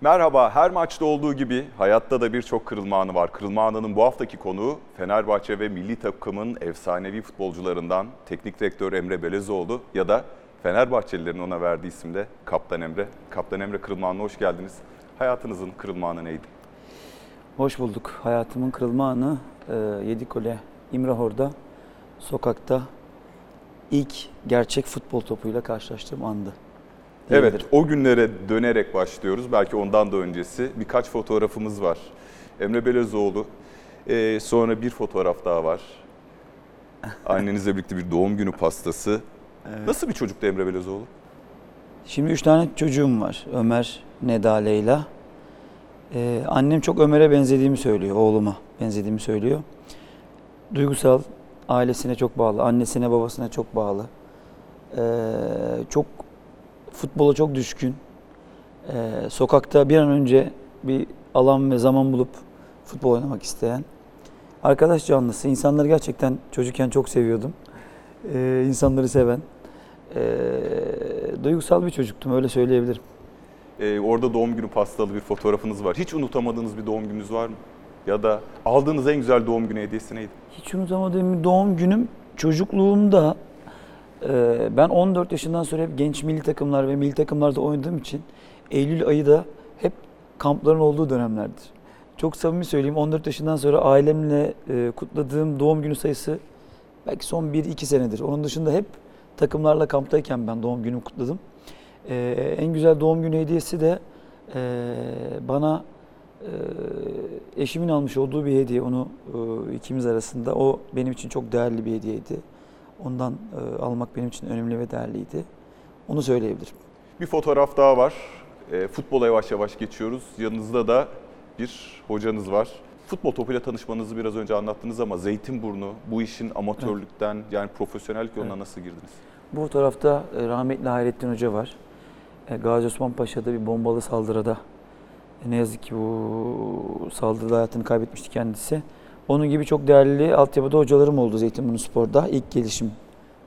Merhaba, her maçta olduğu gibi hayatta da birçok kırılma anı var. Kırılma anının bu haftaki konuğu Fenerbahçe ve milli takımın efsanevi futbolcularından teknik direktör Emre Belezoğlu ya da Fenerbahçelilerin ona verdiği isimle Kaptan Emre. Kaptan Emre kırılma anına hoş geldiniz. Hayatınızın kırılma anı neydi? Hoş bulduk. Hayatımın kırılma anı e, Yedikule İmrahor'da sokakta ilk gerçek futbol topuyla karşılaştığım andı. Evet, o günlere dönerek başlıyoruz. Belki ondan da öncesi. Birkaç fotoğrafımız var. Emre Belezoğlu, ee, sonra bir fotoğraf daha var. Annenizle birlikte bir doğum günü pastası. Nasıl bir çocuktu Emre Belezoğlu? Şimdi üç tane çocuğum var. Ömer, Neda, Leyla. E, annem çok Ömer'e benzediğimi söylüyor, oğluma benzediğimi söylüyor. Duygusal, ailesine çok bağlı, annesine babasına çok bağlı. E, çok futbola çok düşkün. E, sokakta bir an önce bir alan ve zaman bulup futbol oynamak isteyen. Arkadaş canlısı. İnsanları gerçekten çocukken çok seviyordum. E, insanları seven. E, duygusal bir çocuktum öyle söyleyebilirim. Ee, orada doğum günü pastalı bir fotoğrafınız var. Hiç unutamadığınız bir doğum gününüz var mı? Ya da aldığınız en güzel doğum günü hediyesi neydi? Hiç unutamadığım bir doğum günüm çocukluğumda ben 14 yaşından sonra hep genç milli takımlar ve milli takımlarda oynadığım için Eylül ayı da hep kampların olduğu dönemlerdir. Çok samimi söyleyeyim 14 yaşından sonra ailemle e, kutladığım doğum günü sayısı belki son 1-2 senedir. Onun dışında hep takımlarla kamptayken ben doğum günümü kutladım. E, en güzel doğum günü hediyesi de e, bana e, eşimin almış olduğu bir hediye. Onu ikimiz arasında. O benim için çok değerli bir hediyeydi. Ondan e, almak benim için önemli ve değerliydi. Onu söyleyebilirim. Bir fotoğraf daha var. Ee, futbola yavaş yavaş geçiyoruz. Yanınızda da bir hocanız var. Futbol topuyla tanışmanızı biraz önce anlattınız ama Zeytinburnu bu işin amatörlükten yani profesyonellik yoluna Evet. nasıl girdiniz? Bu fotoğrafta e, rahmetli Hayrettin Hoca var. E, Gazi Osman Paşa'da bir bombalı saldırıda e, ne yazık ki bu saldırıda hayatını kaybetmişti kendisi. Onun gibi çok değerli altyapıda hocalarım oldu Zeytinburnu Spor'da. İlk gelişim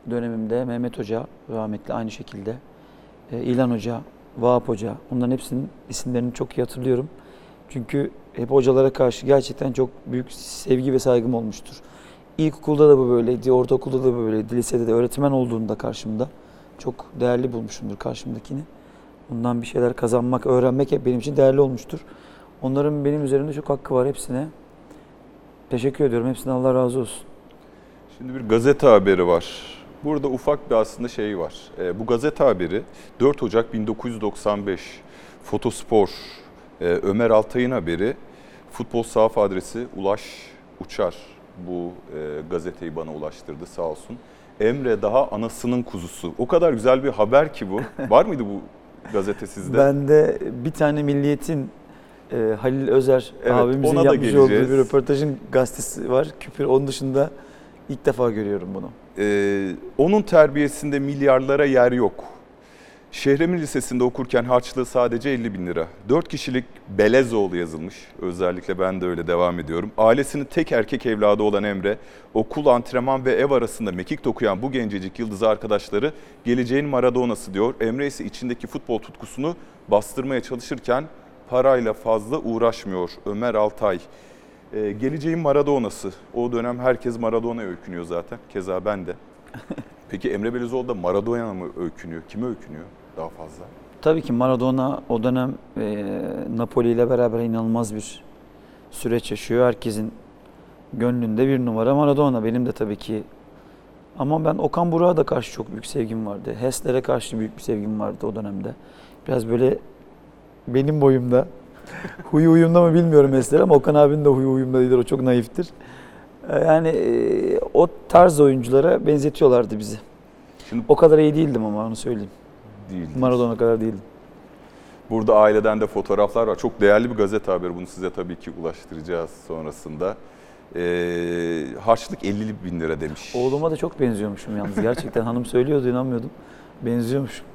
dönemimde Mehmet Hoca rahmetli aynı şekilde. E, İlhan Hoca, Vahap Hoca. Bunların hepsinin isimlerini çok iyi hatırlıyorum. Çünkü hep hocalara karşı gerçekten çok büyük sevgi ve saygım olmuştur. İlkokulda da bu böyleydi, ortaokulda da böyleydi, lisede de öğretmen olduğunda karşımda çok değerli bulmuşumdur karşımdakini. Bundan bir şeyler kazanmak, öğrenmek hep benim için değerli olmuştur. Onların benim üzerimde çok hakkı var hepsine. Teşekkür ediyorum. Hepsine Allah razı olsun. Şimdi bir gazete haberi var. Burada ufak bir aslında şey var. Ee, bu gazete haberi 4 Ocak 1995 Fotospor e, Ömer Altay'ın haberi. Futbol sahaf adresi Ulaş Uçar bu e, gazeteyi bana ulaştırdı sağ olsun. Emre daha anasının kuzusu. O kadar güzel bir haber ki bu. Var mıydı bu gazete sizde? Ben de bir tane Milliyet'in e, Halil Özer Evet, abimizin yapmış olduğu bir röportajın gazetesi var. Küpür. Onun dışında ilk defa görüyorum bunu. Ee, onun terbiyesinde milyarlara yer yok. Şehremin Lisesi'nde okurken harçlığı sadece 50 bin lira. 4 kişilik Belezoğlu yazılmış. Özellikle ben de öyle devam ediyorum. Ailesinin tek erkek evladı olan Emre, okul, antrenman ve ev arasında mekik dokuyan bu gencecik yıldız arkadaşları geleceğin Maradona'sı diyor. Emre ise içindeki futbol tutkusunu bastırmaya çalışırken parayla fazla uğraşmıyor. Ömer Altay. Ee, geleceğin Maradona'sı. O dönem herkes Maradona'ya öykünüyor zaten. Keza ben de. Peki Emre Belözoğlu da Maradona'ya mı öykünüyor? Kime öykünüyor daha fazla? Tabii ki Maradona o dönem e, Napoli ile beraber inanılmaz bir süreç yaşıyor. Herkesin gönlünde bir numara Maradona. Benim de tabii ki. Ama ben Okan Burak'a da karşı çok büyük sevgim vardı. Hesler'e karşı büyük bir sevgim vardı o dönemde. Biraz böyle benim boyumda. huyu huyumda mı bilmiyorum Hesler ama Okan abinin de huyu huyumda değildir. O çok naiftir. E, Yani e, o tarz oyunculara benzetiyorlardı bizi. Şimdi O kadar iyi değildim ama onu söyleyeyim. değil. Maradona kadar değildim. Burada aileden de fotoğraflar var. Çok değerli bir gazete haberi. Bunu size tabii ki ulaştıracağız sonrasında. Ee, harçlık 50 bin lira demiş. Oğluma da çok benziyormuşum yalnız. Gerçekten hanım söylüyordu inanmıyordum. Benziyormuşum.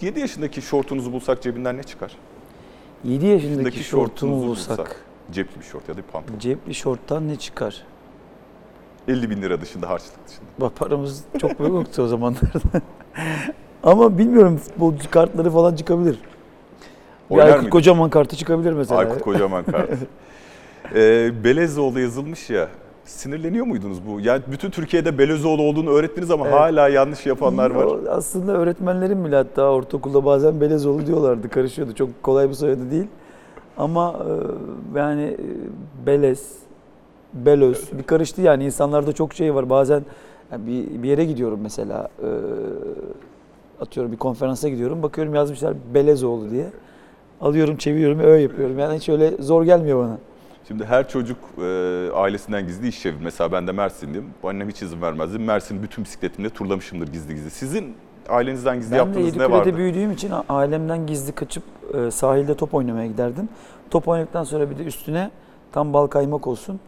7 yaşındaki şortunuzu bulsak cebinden ne çıkar? 7 yaşındaki Yaşındaki şortumu şortunuzu bulsak, Cepli bir şort ya da bir pantolon. cepli şorttan ne çıkar? 50 bin lira dışında harçlık dışında. Bak paramız çok büyük yoktu o zamanlarda. Ama bilmiyorum futbolcu kartları falan çıkabilir. Oynar Aykut mıydın? Kocaman kartı çıkabilir mesela. Aykut Kocaman kart. ee, Belezoğlu yazılmış ya. Sinirleniyor muydunuz bu? Yani bütün Türkiye'de Belezoğlu olduğunu öğrettiniz ama Evet. hala yanlış yapanlar var. Aslında öğretmenlerim bile hatta ortaokulda bazen Belezoğlu diyorlardı. Karışıyordu. Çok kolay bir soyadı değil. Ama e, yani e, Belez, Belöz bir karıştı yani. insanlarda çok şey var. Bazen yani bir, bir yere gidiyorum mesela. e, atıyorum bir konferansa gidiyorum. Bakıyorum yazmışlar Belezoğlu diye. Alıyorum, çeviriyorum, öyle yapıyorum. Yani hiç öyle zor gelmiyor bana. Şimdi her çocuk e, ailesinden gizli iş çevir. Mesela ben de Mersinliyim. Annem hiç izin vermezdi. Mersin'i bütün bisikletimle turlamışımdır gizli gizli. Sizin ailenizden gizli Ben de yaptığınız ne vardı? büyüdüğüm için ailemden gizli kaçıp e, sahilde top oynamaya giderdim. Top oynadıktan sonra bir de üstüne tam bal kaymak olsun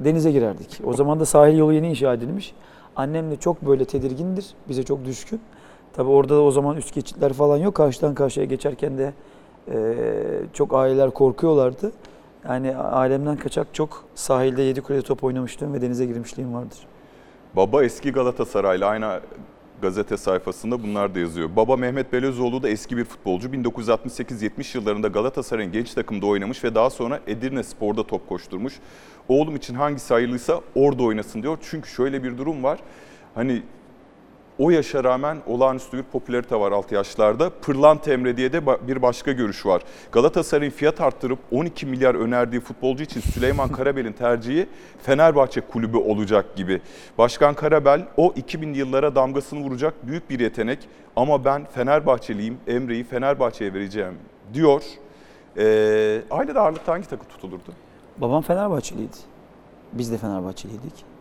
denize girerdik. O zaman da sahil yolu yeni inşa edilmiş. Annem de çok böyle tedirgindir. Bize çok düşkün. Tabi orada da o zaman üst geçitler falan yok. Karşıdan karşıya geçerken de e, çok aileler korkuyorlardı. Yani ailemden kaçak çok sahilde Yedikule'de top oynamıştım ve denize girmişliğim vardır. Baba eski Galatasaraylı aynı gazete sayfasında bunlar da yazıyor. Baba Mehmet Belözoğlu da eski bir futbolcu. 1968-70 yıllarında Galatasaray'ın genç takımda oynamış ve daha sonra Edirne Spor'da top koşturmuş. Oğlum için hangisi hayırlıysa orada oynasın diyor. Çünkü şöyle bir durum var. Hani o yaşa rağmen olağanüstü bir popülarite var 6 yaşlarda. Pırlanta Emre diye de bir başka görüş var. Galatasaray'ın fiyat arttırıp 12 milyar önerdiği futbolcu için Süleyman Karabel'in tercihi Fenerbahçe kulübü olacak gibi. Başkan Karabel o 2000'li yıllara damgasını vuracak büyük bir yetenek ama ben Fenerbahçeliyim, Emre'yi Fenerbahçe'ye vereceğim diyor. Ee, ailede ağırlıkta hangi takım tutulurdu? Babam Fenerbahçeliydi. Biz de Fenerbahçeliydik.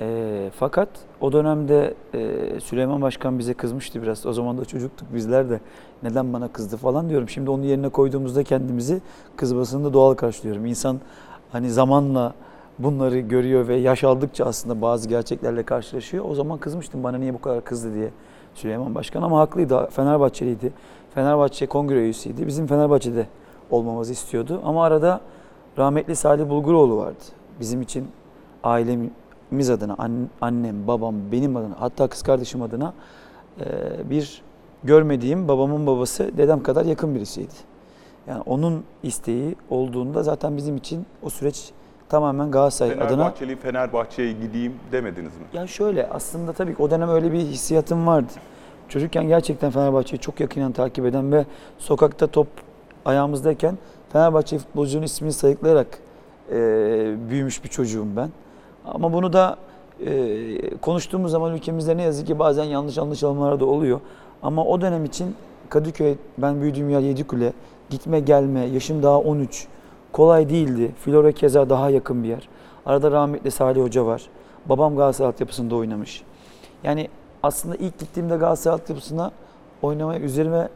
Ee, fakat o dönemde e, Süleyman Başkan bize kızmıştı biraz. O zaman da çocuktuk bizler de. Neden bana kızdı falan diyorum. Şimdi onun yerine koyduğumuzda kendimizi kızmasını da doğal karşılıyorum. İnsan hani zamanla bunları görüyor ve yaş aldıkça aslında bazı gerçeklerle karşılaşıyor. O zaman kızmıştım bana niye bu kadar kızdı diye Süleyman Başkan ama haklıydı. Fenerbahçeliydi. Fenerbahçe kongre üyesiydi. Bizim Fenerbahçe'de olmamızı istiyordu. Ama arada rahmetli Salih Bulguroğlu vardı. Bizim için ailemiz adına, an- annem, babam, benim adına, hatta kız kardeşim adına e, bir görmediğim babamın babası dedem kadar yakın birisiydi. Yani onun isteği olduğunda zaten bizim için o süreç tamamen Galatasaray adına Fenerbahçeliyim, Fenerbahçe'ye gideyim demediniz mi? ya şöyle aslında tabii ki o dönem öyle bir hissiyatım vardı. Çocukken gerçekten Fenerbahçe'yi çok yakından takip eden ve sokakta top ayağımızdayken Fenerbahçe futbolcunun ismini sayıklayarak e, büyümüş bir çocuğum ben. Ama bunu da e, konuştuğumuz zaman ülkemizde ne yazık ki bazen yanlış anlaşılmalar da oluyor. Ama o dönem için Kadıköy, ben büyüdüğüm yer Yedikule, gitme gelme, yaşım daha 13. Kolay değildi. Flora keza daha yakın bir yer. Arada rahmetli Salih Hoca var. Babam Galatasaray altyapısında oynamış. Yani aslında ilk gittiğimde Galatasaray altyapısına oynamaya üzerime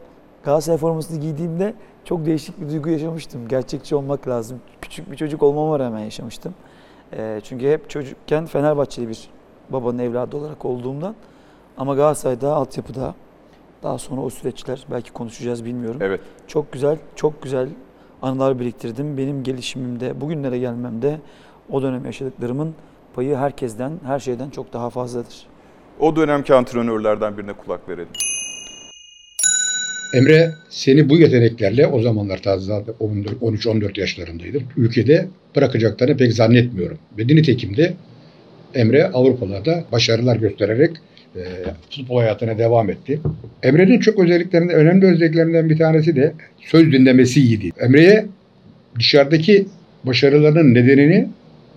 Galatasaray formasını giydiğimde çok değişik bir duygu yaşamıştım. Gerçekçi olmak lazım. Küçük bir çocuk olmama rağmen yaşamıştım. Eee, çünkü hep çocukken Fenerbahçeli bir babanın evladı olarak olduğumdan ama Galatasaray'da altyapıda daha sonra o süreçler belki konuşacağız bilmiyorum. Evet. Çok güzel, çok güzel anılar biriktirdim. Benim gelişimimde, bugünlere gelmemde o dönem yaşadıklarımın payı herkesten, her şeyden çok daha fazladır. O dönemki antrenörlerden birine kulak verelim. Emre seni bu yeteneklerle o zamanlar taze 13-14 yaşlarındaydım. Ülkede bırakacaklarını pek zannetmiyorum. Ve nitekim Emre Avrupalarda başarılar göstererek e, futbol hayatına devam etti. Emre'nin çok özelliklerinden, önemli özelliklerinden bir tanesi de söz dinlemesi iyiydi. Emre'ye dışarıdaki başarılarının nedenini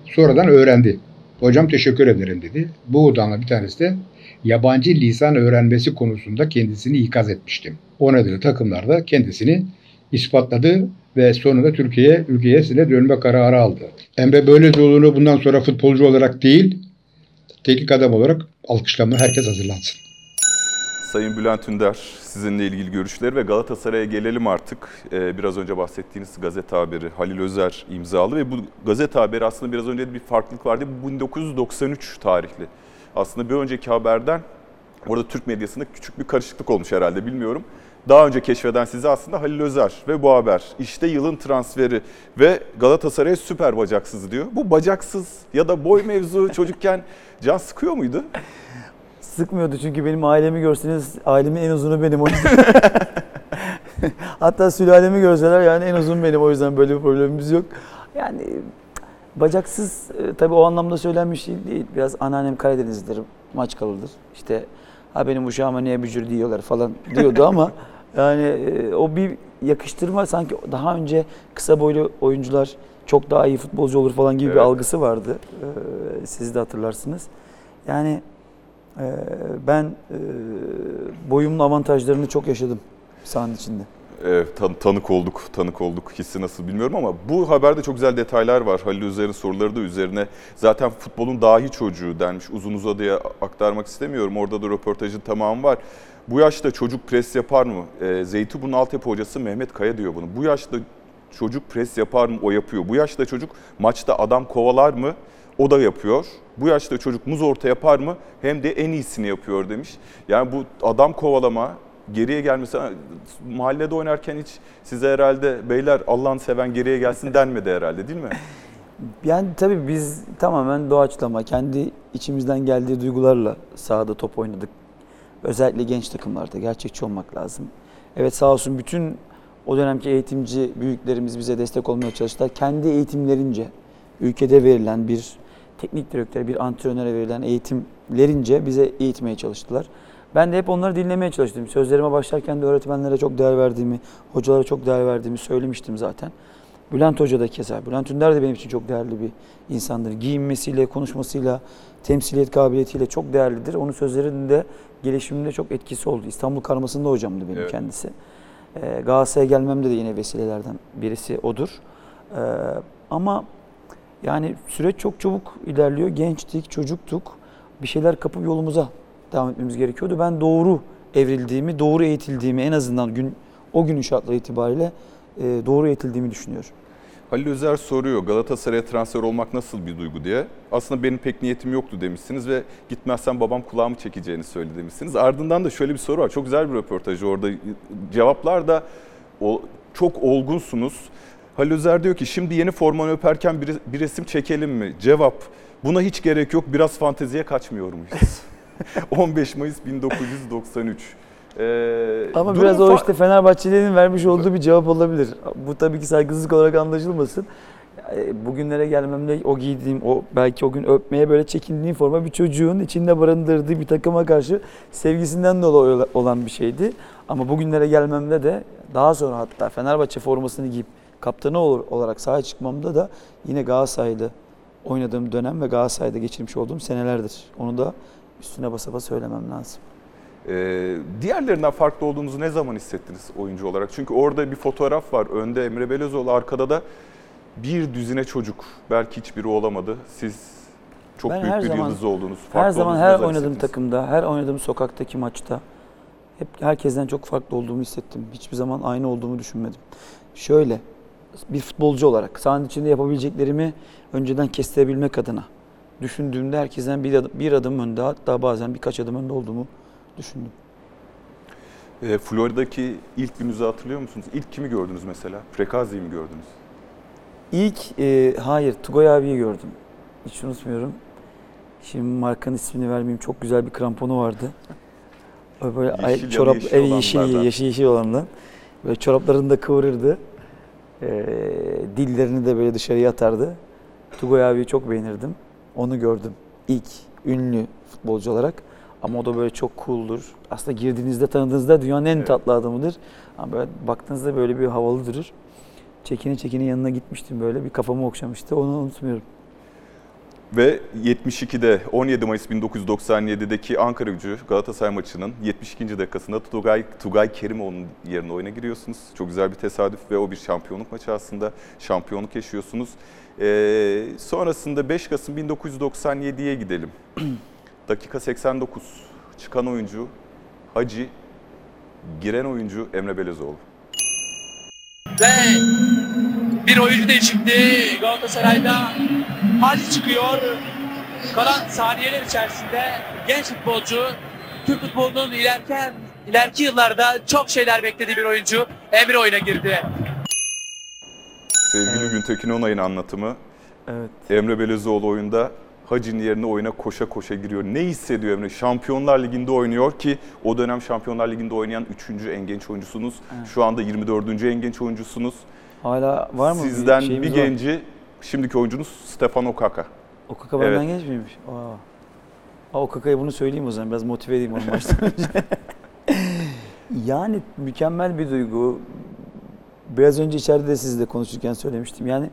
sonradan öğrendi. Hocam teşekkür ederim dedi. Bu odanla bir tanesi de yabancı lisan öğrenmesi konusunda kendisini ikaz etmiştim. O nedenle takımlarda kendisini ispatladı ve sonunda Türkiye'ye ülkeye dönme kararı aldı. Emre Böylezoğlu'nu bundan sonra futbolcu olarak değil, teknik adam olarak alkışlamaya herkes hazırlansın. Sayın Bülent Ünder, sizinle ilgili görüşleri ve Galatasaray'a gelelim artık. Ee, biraz önce bahsettiğiniz gazete haberi Halil Özer imzalı ve bu gazete haberi aslında biraz önce bir farklılık vardı. Bu 1993 tarihli. Aslında bir önceki haberden orada Türk medyasında küçük bir karışıklık olmuş herhalde bilmiyorum. Daha önce keşfeden size aslında Halil Özer ve bu haber. İşte yılın transferi ve Galatasaray'a süper bacaksız diyor. Bu bacaksız ya da boy mevzu çocukken can sıkıyor muydu? Sıkmıyordu çünkü benim ailemi görseniz ailemin en uzunu benim o yüzden. Hatta sülalemi görseler yani en uzun benim o yüzden böyle bir problemimiz yok. Yani bacaksız e, tabii o anlamda söylenmiş değil, değil. Biraz anneannem Karadenizlidir, maç kalıdır. İşte ha benim uşağıma niye bücür diyorlar falan diyordu ama yani e, o bir yakıştırma sanki daha önce kısa boylu oyuncular çok daha iyi futbolcu olur falan gibi bir Evet. algısı vardı. Ee, siz de hatırlarsınız. Yani e, ben e, boyumun avantajlarını çok yaşadım sahanın içinde. Evet, tan- tanık olduk, tanık olduk. Hissi nasıl bilmiyorum ama bu haberde çok güzel detaylar var. Halil Özer'in soruları da üzerine. Zaten futbolun dahi çocuğu denmiş. Uzun uzadıya aktarmak istemiyorum. Orada da röportajın tamamı var. Bu yaşta çocuk pres yapar mı? Ee, Zeytinburnu altyapı hocası Mehmet Kaya diyor bunu. Bu yaşta çocuk pres yapar mı? O yapıyor. Bu yaşta çocuk maçta adam kovalar mı? O da yapıyor. Bu yaşta çocuk muz orta yapar mı? Hem de en iyisini yapıyor demiş. Yani bu adam kovalama, geriye gelmesi mahallede oynarken hiç size herhalde beyler Allah'ını seven geriye gelsin denmedi herhalde değil mi? Yani tabii biz tamamen doğaçlama, kendi içimizden geldiği duygularla sahada top oynadık. Özellikle genç takımlarda gerçekçi olmak lazım. Evet sağ olsun bütün o dönemki eğitimci büyüklerimiz bize destek olmaya çalıştılar. Kendi eğitimlerince ülkede verilen bir teknik direktöre, bir antrenöre verilen eğitimlerince bize eğitmeye çalıştılar. Ben de hep onları dinlemeye çalıştım. Sözlerime başlarken de öğretmenlere çok değer verdiğimi, hocalara çok değer verdiğimi söylemiştim zaten. Bülent Hoca da keza. Bülent Ünder de benim için çok değerli bir insandır. Giyinmesiyle, konuşmasıyla, temsiliyet kabiliyetiyle çok değerlidir. Onun sözlerinde gelişimimde çok etkisi oldu. İstanbul Karması'nda hocamdı benim Evet. kendisi. Ee, Galatasaray'a gelmemde de yine vesilelerden birisi odur. Ee, ama yani süreç çok çabuk ilerliyor. Gençtik, çocuktuk. Bir şeyler kapıp yolumuza devam etmemiz gerekiyordu. Ben doğru evrildiğimi, doğru eğitildiğimi en azından gün o günün şartları itibariyle e, doğru eğitildiğimi düşünüyorum. Halil Özer soruyor Galatasaray'a transfer olmak nasıl bir duygu diye. Aslında benim pek niyetim yoktu demişsiniz ve gitmezsen babam kulağımı çekeceğini söyledi demişsiniz. Ardından da şöyle bir soru var. Çok güzel bir röportaj orada. Cevaplar da o, çok olgunsunuz. Halil Özer diyor ki şimdi yeni formanı öperken bir, bir resim çekelim mi? Cevap buna hiç gerek yok biraz fanteziye kaçmıyor muyuz? 15 Mayıs 1993. Ee, Ama biraz o işte Fenerbahçelilerin vermiş olduğu bir cevap olabilir. Bu tabii ki saygısızlık olarak anlaşılmasın. E, Bugünlere gelmemde o giydiğim, o belki o gün öpmeye böyle çekindiğim forma bir çocuğun içinde barındırdığı bir takıma karşı sevgisinden dolayı olan bir şeydi. Ama bugünlere gelmemde de daha sonra hatta Fenerbahçe formasını giyip kaptanı olarak sahaya çıkmamda da yine Galatasaray'da oynadığım dönem ve Galatasaray'da geçirmiş olduğum senelerdir. Onu da üstüne basa basa söylemem lazım. Ee, diğerlerinden farklı olduğunuzu ne zaman hissettiniz oyuncu olarak? Çünkü orada bir fotoğraf var. Önde Emre Belözoğlu, arkada da bir düzine çocuk. Belki hiçbiri olamadı. Siz çok Ben büyük her bir zaman- yıldız oldunuz. Her Farklı zaman her zaman oynadığım hissettiniz? takımda, her oynadığım sokaktaki maçta hep herkesten çok farklı olduğumu hissettim. Hiçbir zaman aynı olduğumu düşünmedim. Şöyle bir futbolcu olarak sahanın içinde yapabileceklerimi önceden kestirebilmek adına düşündüğümde herkesten bir adım, bir adım önde hatta bazen birkaç adım önde olduğumu düşündüm. Ee, Florida'daki ilk gününüzü hatırlıyor musunuz? İlk kimi gördünüz mesela? Prekazi'yi mi gördünüz? İlk e, hayır Tugay abiyi gördüm. Hiç unutmuyorum. Şimdi markanın ismini vermeyeyim. Çok güzel bir kramponu vardı. Böyle Yeşil ay- çorap yeşil evet, yeşil olanlardan. yeşil yeşil olandan. Böyle çoraplarını da kıvırırdı. Ee, dillerini de böyle dışarıya atardı. Tugay abiyi çok beğenirdim. Onu gördüm. İlk ünlü futbolcu olarak. Ama o da böyle çok cool'dur. Aslında girdiğinizde tanıdığınızda dünyanın en Evet. tatlı adamıdır. Ama böyle baktığınızda böyle bir havalı durur. Çekini çekini yanına gitmiştim böyle bir kafamı okşamıştı. Onu unutmuyorum. Ve 72'de 17 Mayıs 1997'deki Ankara gücü Galatasaray maçının 72. dakikasında Tugay, Tugay Kerimoğlu'nun yerine oyuna giriyorsunuz. Çok güzel bir tesadüf ve o bir şampiyonluk maçı aslında. Şampiyonluk yaşıyorsunuz. Ee, sonrasında 5 Kasım 1997'ye gidelim. Dakika 89. Çıkan oyuncu Hacı, giren oyuncu Emre Belözoğlu. Ve bir oyuncu değişikliği Galatasaray'da Hacı çıkıyor. Kalan saniyeler içerisinde genç futbolcu Türk futbolunun ilerken ileriki yıllarda çok şeyler beklediği bir oyuncu Emre oyuna girdi. Sevgili Güntekin Onay'ın anlatımı Evet. Emre Belözoğlu oyunda Hacı'nın yerine oyuna koşa koşa giriyor. Ne hissediyor Emre? Şampiyonlar Ligi'nde oynuyor ki o dönem Şampiyonlar Ligi'nde oynayan 3. en genç oyuncusunuz. Şu anda 24. en genç oyuncusunuz. Hala var mı? Sizden bir, şeyimiz var? Şimdiki oyuncunuz Stefano Kaka. O Kaka benden Evet. genç miymiş? Aa. Aa, o Kaka'ya bunu söyleyeyim o zaman. Biraz motive edeyim onu maçtan önce. yani mükemmel bir duygu. Biraz önce içeride de sizle konuşurken söylemiştim. Yani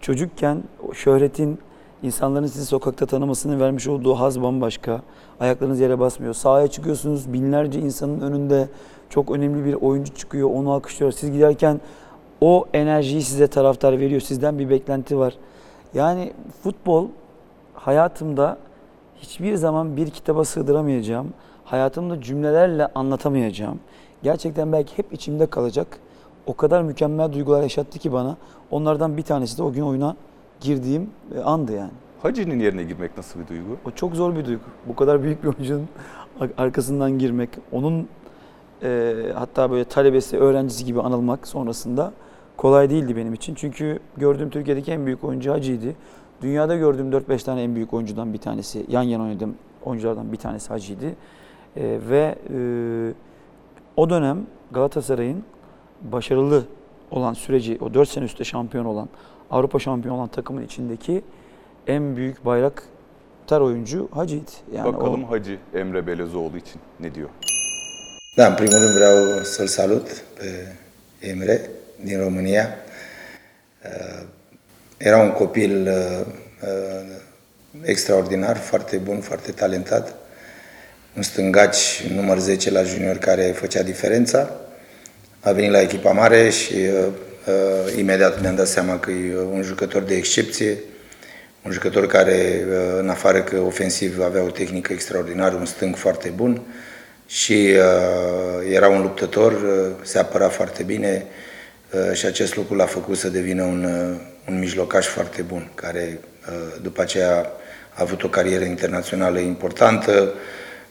çocukken şöhretin insanların sizi sokakta tanımasının vermiş olduğu haz bambaşka. Ayaklarınız yere basmıyor. Sahaya çıkıyorsunuz binlerce insanın önünde çok önemli bir oyuncu çıkıyor. Onu alkışlıyor. Siz giderken o enerjiyi size taraftar veriyor. Sizden bir beklenti var. Yani futbol hayatımda hiçbir zaman bir kitaba sığdıramayacağım, hayatımda cümlelerle anlatamayacağım. Gerçekten belki hep içimde kalacak. O kadar mükemmel duygular yaşattı ki bana. Onlardan bir tanesi de o gün oyuna girdiğim e, andı yani. Hacı'nın yerine girmek nasıl bir duygu? O çok zor bir duygu. Bu kadar büyük bir oyuncunun ar- arkasından girmek, onun e, hatta böyle talebesi, öğrencisi gibi anılmak sonrasında kolay değildi benim için. Çünkü gördüğüm Türkiye'deki en büyük oyuncu Hacı'ydı. Dünyada gördüğüm 4-5 tane en büyük oyuncudan bir tanesi, yan yana oynadığım oyunculardan bir tanesi Hacı'ydı. E, ve e, o dönem Galatasaray'ın başarılı olan süreci, o 4 sene üstte şampiyon olan, Avrupa şampiyonu olan takımın içindeki en büyük bayraktar oyuncu Hacı'ydı. Yani Bakalım o, Hacı Emre Belezoğlu için ne diyor? Da, în primul rând vreau să-l salut pe Emre din România. Uh, Era un copil uh, uh, extraordinar, foarte bun, foarte talentat. Un stângaci număr 10 la junior care făcea diferența. A venit la echipa mare și uh, uh, imediat mi-am dat seama că e un jucător de excepție, un jucător care, uh, în afară că ofensiv, avea o tehnică extraordinară, un stâng foarte bun și uh, era un luptător, uh, se apăra foarte bine uh, și acest lucru l-a făcut să devină un, uh, un mijlocaș foarte bun, care uh, după aceea a avut o carieră internațională importantă,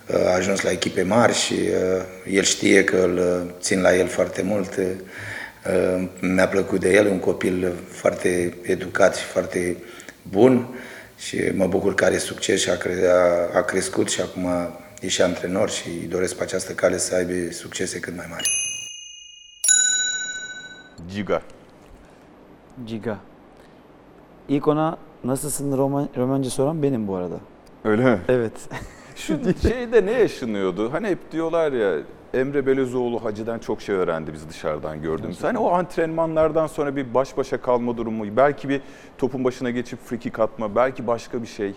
uh, a ajuns la echipe mari și uh, el știe că îl uh, țin la el foarte mult. Uh, Mi-a plăcut de el, un copil foarte educat și foarte bun și mă bucur că are succes și a, cre- a, a crescut și acum e și antrenor și îi doresc pe această cale să aibă succese cât mai mari. Giga. Giga. İlk ona nasılsın Roman, Romence soran benim bu arada. Öyle mi? Evet. Şu şeyde ne yaşanıyordu? Hani hep diyorlar ya Emre Belezoğlu Hacı'dan çok şey öğrendi biz dışarıdan gördüğümüz. Hani o antrenmanlardan sonra bir baş başa kalma durumu, belki bir topun başına geçip free kick atma, belki başka bir şey.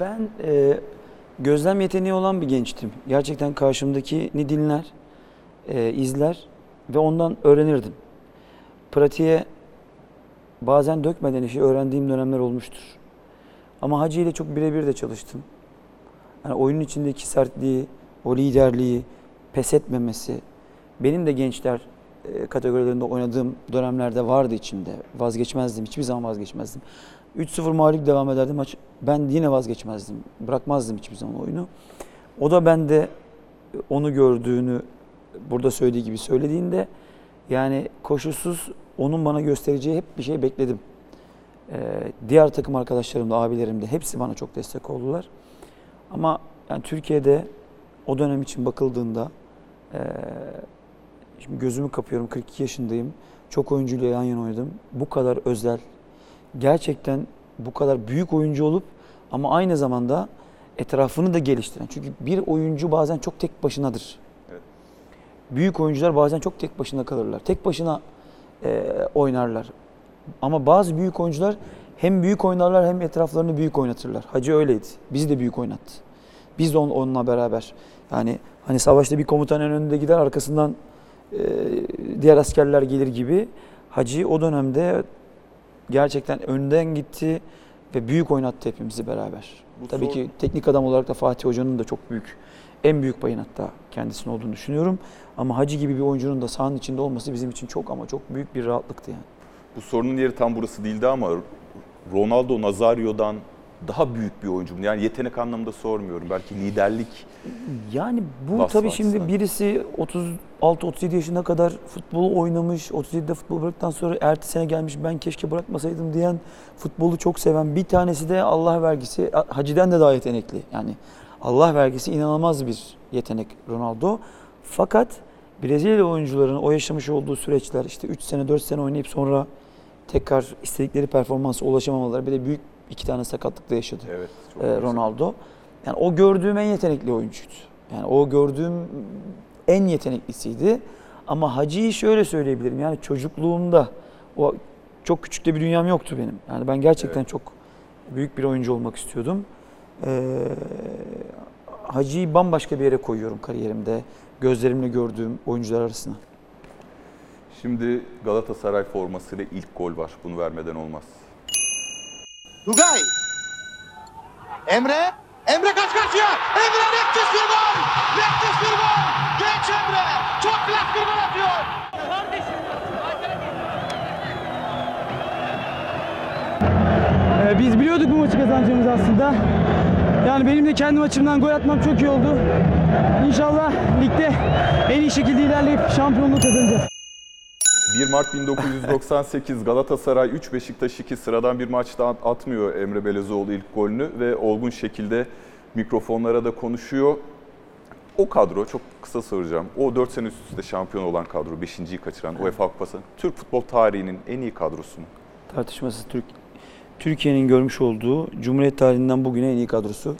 Ben e, gözlem yeteneği olan bir gençtim. Gerçekten karşımdakini dinler, e, izler ve ondan öğrenirdim. Pratiğe bazen dökmeden işi öğrendiğim dönemler olmuştur. Ama Hacı ile çok birebir de çalıştım. Yani oyunun içindeki sertliği, o liderliği, pes etmemesi, benim de gençler e, kategorilerinde oynadığım dönemlerde vardı içimde. Vazgeçmezdim, hiçbir zaman vazgeçmezdim. 3-0 mağlup devam ederdi maç. Ben yine vazgeçmezdim. Bırakmazdım hiçbir zaman oyunu. O da bende onu gördüğünü burada söylediği gibi söylediğinde yani koşulsuz onun bana göstereceği hep bir şey bekledim. Ee, diğer takım arkadaşlarım da abilerim de hepsi bana çok destek oldular. Ama yani Türkiye'de o dönem için bakıldığında eee, şimdi gözümü kapıyorum 42 yaşındayım. Çok oyuncuyla yan yana oynadım. Bu kadar özel, gerçekten bu kadar büyük oyuncu olup ama aynı zamanda etrafını da geliştiren. Çünkü bir oyuncu bazen çok tek başınadır. Evet. Büyük oyuncular bazen çok tek başına kalırlar. Tek başına eee, oynarlar. Ama bazı büyük oyuncular hem büyük oynarlar hem etraflarını büyük oynatırlar. Hacı öyleydi. Bizi de büyük oynattı. Biz de on- onunla beraber. Yani hani savaşta bir komutan en önünde gider arkasından e, diğer askerler gelir gibi. Hacı o dönemde gerçekten önden gitti ve büyük oynattı hepimizi beraber. Bu Tabii zor- ki teknik adam olarak da Fatih Hoca'nın da çok büyük, en büyük payın hatta kendisinin olduğunu düşünüyorum. Ama Hacı gibi bir oyuncunun da sahanın içinde olması bizim için çok ama çok büyük bir rahatlıktı yani. Bu sorunun yeri tam burası değildi ama Ronaldo Nazario'dan daha büyük bir oyuncu mu? Yani yetenek anlamında sormuyorum. Belki liderlik Yani bu tabii şimdi açısından. birisi 36-37 yaşına kadar futbolu oynamış, 37'de futbol bıraktıktan sonra ertesi sene gelmiş ben keşke bırakmasaydım diyen futbolu çok seven bir tanesi de Allah vergisi Hacı'den de daha yetenekli. Yani Allah vergisi inanılmaz bir yetenek Ronaldo. Fakat Brezilya oyuncuların o yaşamış olduğu süreçler işte 3 sene 4 sene oynayıp sonra tekrar istedikleri performansa ulaşamamaları bir de büyük iki tane sakatlık da yaşadı evet e. Ronaldo. Yani o gördüğüm en yetenekli oyuncuydu. Yani o gördüğüm en yeteneklisiydi. Ama Hacı'yı şöyle söyleyebilirim. Yani çocukluğumda o çok küçük de bir dünyam yoktu benim. Yani ben gerçekten Evet. çok büyük bir oyuncu olmak istiyordum. Ee, Hacı'yı bambaşka bir yere koyuyorum kariyerimde. Gözlerimle gördüğüm oyuncular arasına. Şimdi Galatasaray formasıyla ilk gol var. Bunu vermeden olmaz. Tugay. Emre. Emre kaç karşıya. Emre nefis bir gol. Nefis bir gol. Genç Emre. Çok klas bir gol atıyor. Ee, Biz biliyorduk bu maçı kazanacağımızı aslında. Yani benim de kendi maçımdan gol atmam çok iyi oldu. İnşallah ligde en iyi şekilde ilerleyip şampiyonluğu kazanacağız. 1 Mart 1998 Galatasaray 3 Beşiktaş 2 sıradan bir maçta at- atmıyor Emre Belezoğlu ilk golünü ve olgun şekilde mikrofonlara da konuşuyor. O kadro çok kısa soracağım. O 4 sene üst üste şampiyon olan kadro, 5.yi kaçıran UEFA Kupası. Türk futbol tarihinin en iyi kadrosu mu? Tartışmasız Türk Türkiye'nin görmüş olduğu Cumhuriyet tarihinden bugüne en iyi kadrosu.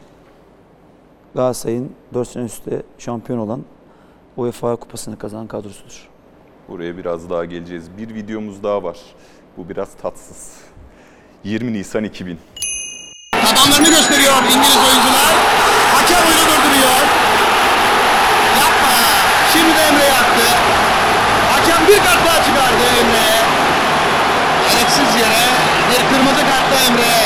Galatasaray'ın 4 sene üstte şampiyon olan UEFA kupasını kazanan kadrosudur. Buraya biraz daha geleceğiz. Bir videomuz daha var. Bu biraz tatsız. 20 Nisan 2000. Adamlarını gösteriyor İngiliz oyuncular. Hakem oyunu durduruyor. Yapma. Şimdi de Emre yaptı. Hakem bir kart daha çıkardı Emre'ye. Gereksiz yere kartla Emre'ye.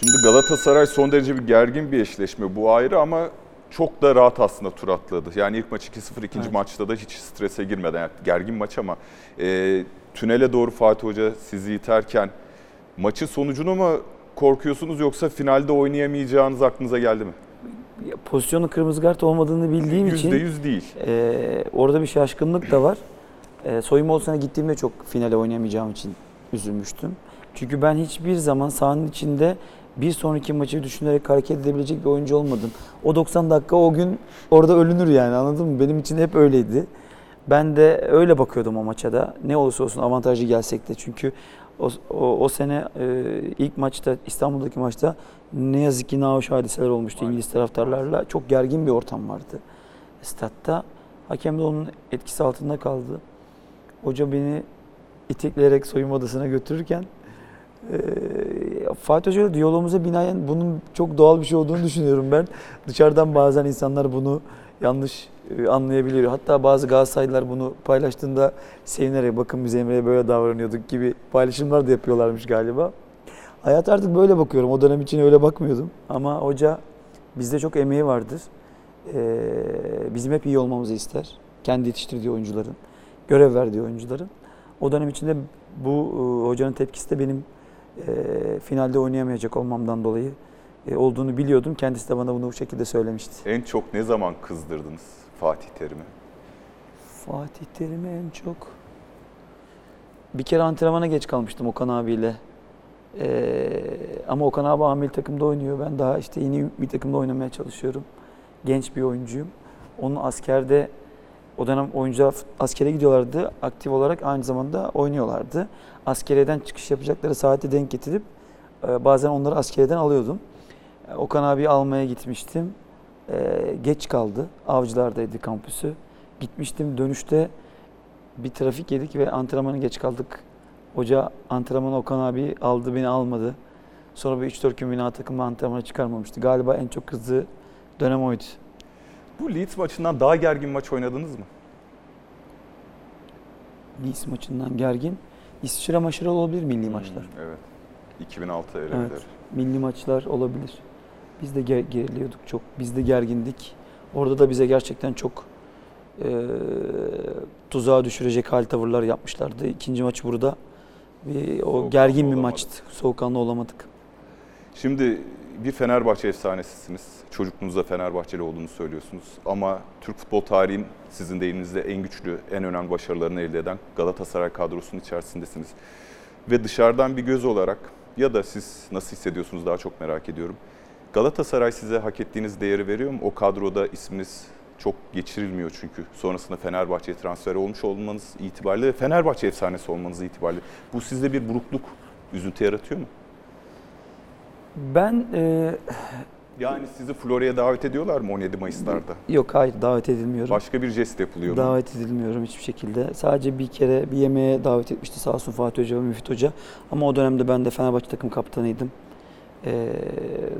Şimdi Galatasaray son derece bir gergin bir eşleşme. Bu ayrı ama çok da rahat aslında tur atladı. Yani ilk maç 2-0, ikinci Evet. maçta da hiç strese girmeden. Yani gergin maç ama e, tünele doğru Fatih Hoca sizi iterken maçın sonucunu mu korkuyorsunuz yoksa finalde oynayamayacağınız aklınıza geldi mi? Pozisyonun kırmızı kart olmadığını bildiğim için %100 değil. Ee, orada bir şaşkınlık da var. Ee, soyunma odasına gittiğimde çok finale oynayamayacağım için üzülmüştüm. Çünkü ben hiçbir zaman sahanın içinde bir sonraki maçı düşünerek hareket edebilecek bir oyuncu olmadım. O 90 dakika o gün orada ölünür yani anladın mı? Benim için hep öyleydi. Ben de öyle bakıyordum o maça da. Ne olursa olsun avantajlı gelsek de. Çünkü o, o, o sene e, ilk maçta İstanbul'daki maçta ne yazık ki nahoş hadiseler olmuştu İngiliz taraftarlarla. Çok gergin bir ortam vardı statta. Hakem de onun etkisi altında kaldı. Hoca beni itekleyerek soyunma odasına götürürken eee Fatih Hoca ile diyalogumuza binaen bunun çok doğal bir şey olduğunu düşünüyorum ben. Dışarıdan bazen insanlar bunu yanlış e, anlayabiliyor. Hatta bazı Galatasaraylılar bunu paylaştığında sevinerek bakın biz Emre'ye böyle davranıyorduk gibi paylaşımlar da yapıyorlarmış galiba. Hayat artık böyle bakıyorum. O dönem için öyle bakmıyordum. Ama hoca bizde çok emeği vardır. Ee, bizim hep iyi olmamızı ister. Kendi yetiştirdiği oyuncuların, görev verdiği oyuncuların. O dönem içinde bu e, hocanın tepkisi de benim e, finalde oynayamayacak olmamdan dolayı olduğunu biliyordum. Kendisi de bana bunu bu şekilde söylemişti. En çok ne zaman kızdırdınız Fatih Terim'i? Fatih Terim'i en çok... Bir kere antrenmana geç kalmıştım Okan abiyle. Ee, ama Okan abi amil takımda oynuyor. Ben daha işte yeni bir takımda oynamaya çalışıyorum. Genç bir oyuncuyum. Onun askerde o dönem oyuncular askere gidiyorlardı. Aktif olarak aynı zamanda oynuyorlardı. Askeriyeden çıkış yapacakları saati denk getirip e, bazen onları askeriyeden alıyordum. Okan abi almaya gitmiştim. E, geç kaldı. Avcılardaydı kampüsü. Gitmiştim dönüşte bir trafik yedik ve antrenmana geç kaldık. Hoca antrenmanı Okan abi aldı beni almadı. Sonra bir 3-4 gün beni takımla antrenmana çıkarmamıştı. Galiba en çok kızdığı dönem oydu. Bu Leeds maçından daha gergin maç oynadınız mı? Nice maçından gergin. İsviçre maçları olabilir milli maçlar. Hmm, Evet. 2006 Evet. elemeleri. Milli maçlar olabilir. Biz de ger- geriliyorduk çok. Biz de gergindik. Orada da bize gerçekten çok e, tuzağa düşürecek hal tavırlar yapmışlardı. İkinci maç burada bir, o Soğukkanlı gergin bir olamadık. maçtı. Soğukkanlı olamadık. Şimdi bir Fenerbahçe efsanesisiniz. Çocukluğunuzda Fenerbahçeli olduğunu söylüyorsunuz. Ama Türk futbol tarihin sizin de elinizde en güçlü, en önemli başarılarını elde eden Galatasaray kadrosunun içerisindesiniz. Ve dışarıdan bir göz olarak ya da siz nasıl hissediyorsunuz daha çok merak ediyorum. Galatasaray size hak ettiğiniz değeri veriyor mu? O kadroda isminiz çok geçirilmiyor çünkü. Sonrasında Fenerbahçe'ye transfer olmuş olmanız itibariyle ve Fenerbahçe efsanesi olmanız itibariyle. Bu sizde bir burukluk, üzüntü yaratıyor mu? Ben e, Yani sizi Florya'ya davet ediyorlar mı 17 Mayıs'larda? yok hayır davet edilmiyorum. Başka bir jest yapılıyor mu? Davet edilmiyorum hiçbir şekilde. Sadece bir kere bir yemeğe davet etmişti sağ olsun Fatih Hoca ve Müfit Hoca. Ama o dönemde ben de Fenerbahçe takım kaptanıydım. Ee,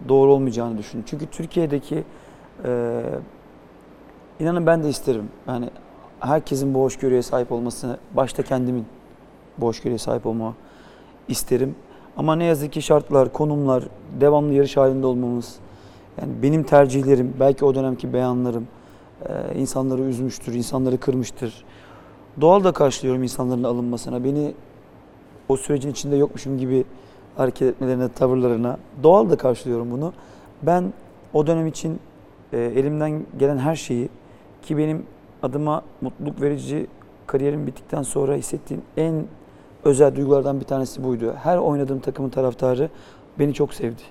doğru olmayacağını düşündüm. Çünkü Türkiye'deki e, inanın ben de isterim. Yani herkesin bu hoşgörüye sahip olmasını, başta kendimin bu hoşgörüye sahip olma isterim. Ama ne yazık ki şartlar, konumlar, devamlı yarış halinde olmamız, yani benim tercihlerim, belki o dönemki beyanlarım, ee, insanları üzmüştür, insanları kırmıştır. Doğal da karşılıyorum insanların alınmasına. Beni o sürecin içinde yokmuşum gibi hareket etmelerine, tavırlarına. Doğal da karşılıyorum bunu. Ben o dönem için e, elimden gelen her şeyi ki benim adıma mutluluk verici kariyerim bittikten sonra hissettiğim en özel duygulardan bir tanesi buydu. Her oynadığım takımın taraftarı beni çok sevdi.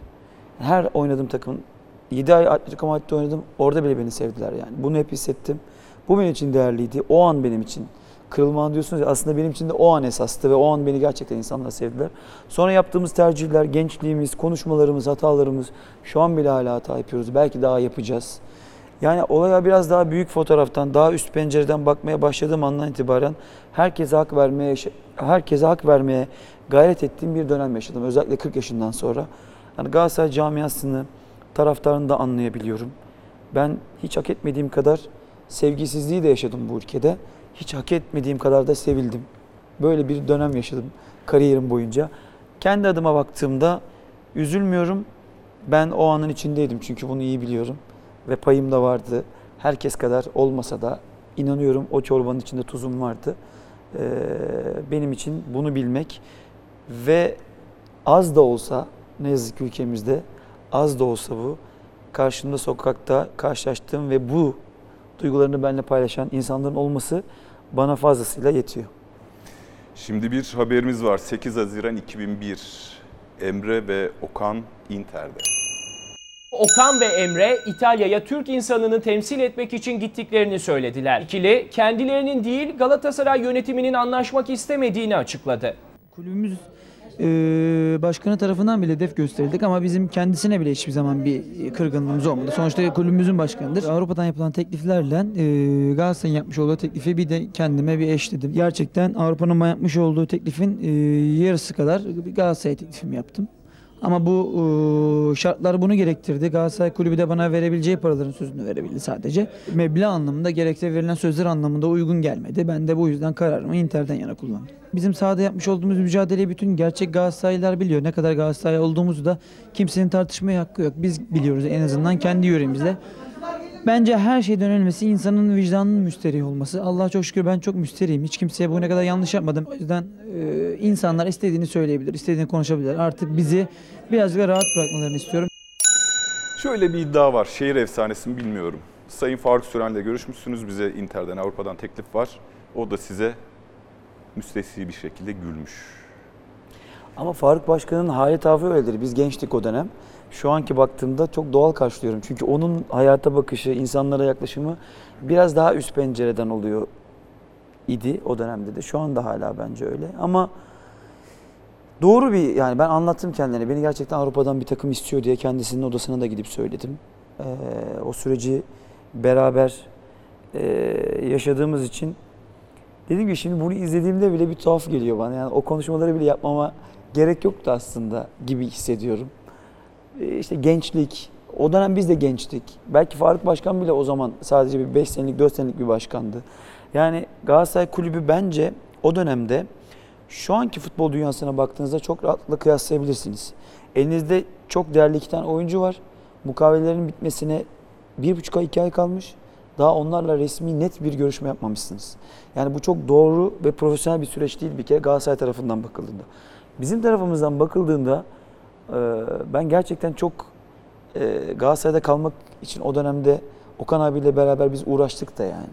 Her oynadığım takımın 7 ay Atletico Madrid'de oynadım. Orada bile beni sevdiler yani. Bunu hep hissettim. Bu benim için değerliydi. O an benim için. Kırılma anı diyorsunuz ya aslında benim için de o an esastı ve o an beni gerçekten insanlar sevdiler. Sonra yaptığımız tercihler, gençliğimiz, konuşmalarımız, hatalarımız şu an bile hala hata yapıyoruz. Belki daha yapacağız. Yani olaya biraz daha büyük fotoğraftan, daha üst pencereden bakmaya başladığım andan itibaren herkese hak vermeye herkese hak vermeye gayret ettiğim bir dönem yaşadım. Özellikle 40 yaşından sonra. Yani Galatasaray camiasını, taraftarını da anlayabiliyorum. Ben hiç hak etmediğim kadar sevgisizliği de yaşadım bu ülkede. Hiç hak etmediğim kadar da sevildim. Böyle bir dönem yaşadım kariyerim boyunca. Kendi adıma baktığımda üzülmüyorum. Ben o anın içindeydim çünkü bunu iyi biliyorum. Ve payım da vardı. Herkes kadar olmasa da inanıyorum o çorbanın içinde tuzum vardı. Ee, benim için bunu bilmek ve az da olsa ne yazık ki ülkemizde az da olsa bu karşımda sokakta karşılaştığım ve bu duygularını benimle paylaşan insanların olması bana fazlasıyla yetiyor. Şimdi bir haberimiz var. 8 Haziran 2001. Emre ve Okan Inter'de. Okan ve Emre İtalya'ya Türk insanını temsil etmek için gittiklerini söylediler. İkili kendilerinin değil Galatasaray yönetiminin anlaşmak istemediğini açıkladı. Kulübümüz e, başkanı tarafından bile hedef gösterildik ama bizim kendisine bile hiçbir zaman bir kırgınlığımız olmadı. Sonuçta kulübümüzün başkanıdır. Avrupa'dan yapılan tekliflerle e, Galatasaray'ın yapmış olduğu teklifi bir de kendime bir eşledim. Gerçekten Avrupa'nın yapmış olduğu teklifin e, yarısı kadar Galatasaray teklifimi yaptım. Ama bu e, şartlar bunu gerektirdi. Galatasaray kulübü de bana verebileceği paraların sözünü verebildi sadece. Meblağ anlamında gerekse verilen sözler anlamında uygun gelmedi. Ben de bu yüzden kararımı Inter'den yana kullandım. Bizim sahada yapmış olduğumuz mücadeleyi bütün gerçek Galatasaraylılar biliyor. Ne kadar Galatasaray olduğumuzu da kimsenin tartışmaya hakkı yok. Biz biliyoruz en azından kendi yöremizde. Bence her şeyden önemlisi insanın vicdanının müsterih olması. Allah'a çok şükür ben çok müsterihim. Hiç kimseye bugüne kadar yanlış yapmadım. O yüzden e, insanlar istediğini söyleyebilir, istediğini konuşabilir. Artık bizi birazcık rahat bırakmalarını istiyorum. Şöyle bir iddia var. Şehir efsanesi mi bilmiyorum. Sayın Faruk Süren'le görüşmüşsünüz. Bize Inter'den, Avrupa'dan teklif var. O da size müstesni bir şekilde gülmüş. Ama Faruk Başkan'ın hali tavrı öyledir. Biz gençtik o dönem. Şu anki baktığımda çok doğal karşılıyorum. Çünkü onun hayata bakışı, insanlara yaklaşımı biraz daha üst pencereden oluyor idi o dönemde de. Şu anda hala bence öyle. Ama doğru bir yani ben anlattım kendine. Beni gerçekten Avrupa'dan bir takım istiyor diye kendisinin odasına da gidip söyledim. Ee, o süreci beraber e, yaşadığımız için Dedim ki şimdi bunu izlediğimde bile bir tuhaf geliyor bana. Yani o konuşmaları bile yapmama gerek yoktu aslında gibi hissediyorum. Ee, İşte gençlik, o dönem biz de gençtik. Belki Faruk Başkan bile o zaman sadece bir 5 senelik, 4 senelik bir başkandı. Yani Galatasaray Kulübü bence o dönemde şu anki futbol dünyasına baktığınızda çok rahatlıkla kıyaslayabilirsiniz. Elinizde çok değerli iki tane oyuncu var. Mukavelerin bitmesine bir buçuk ay, iki ay kalmış. Daha onlarla resmi net bir görüşme yapmamışsınız. Yani bu çok doğru ve profesyonel bir süreç değil bir kere Galatasaray tarafından bakıldığında. Bizim tarafımızdan bakıldığında e, ben gerçekten çok e, Galatasaray'da kalmak için o dönemde Okan abiyle beraber biz uğraştık da yani.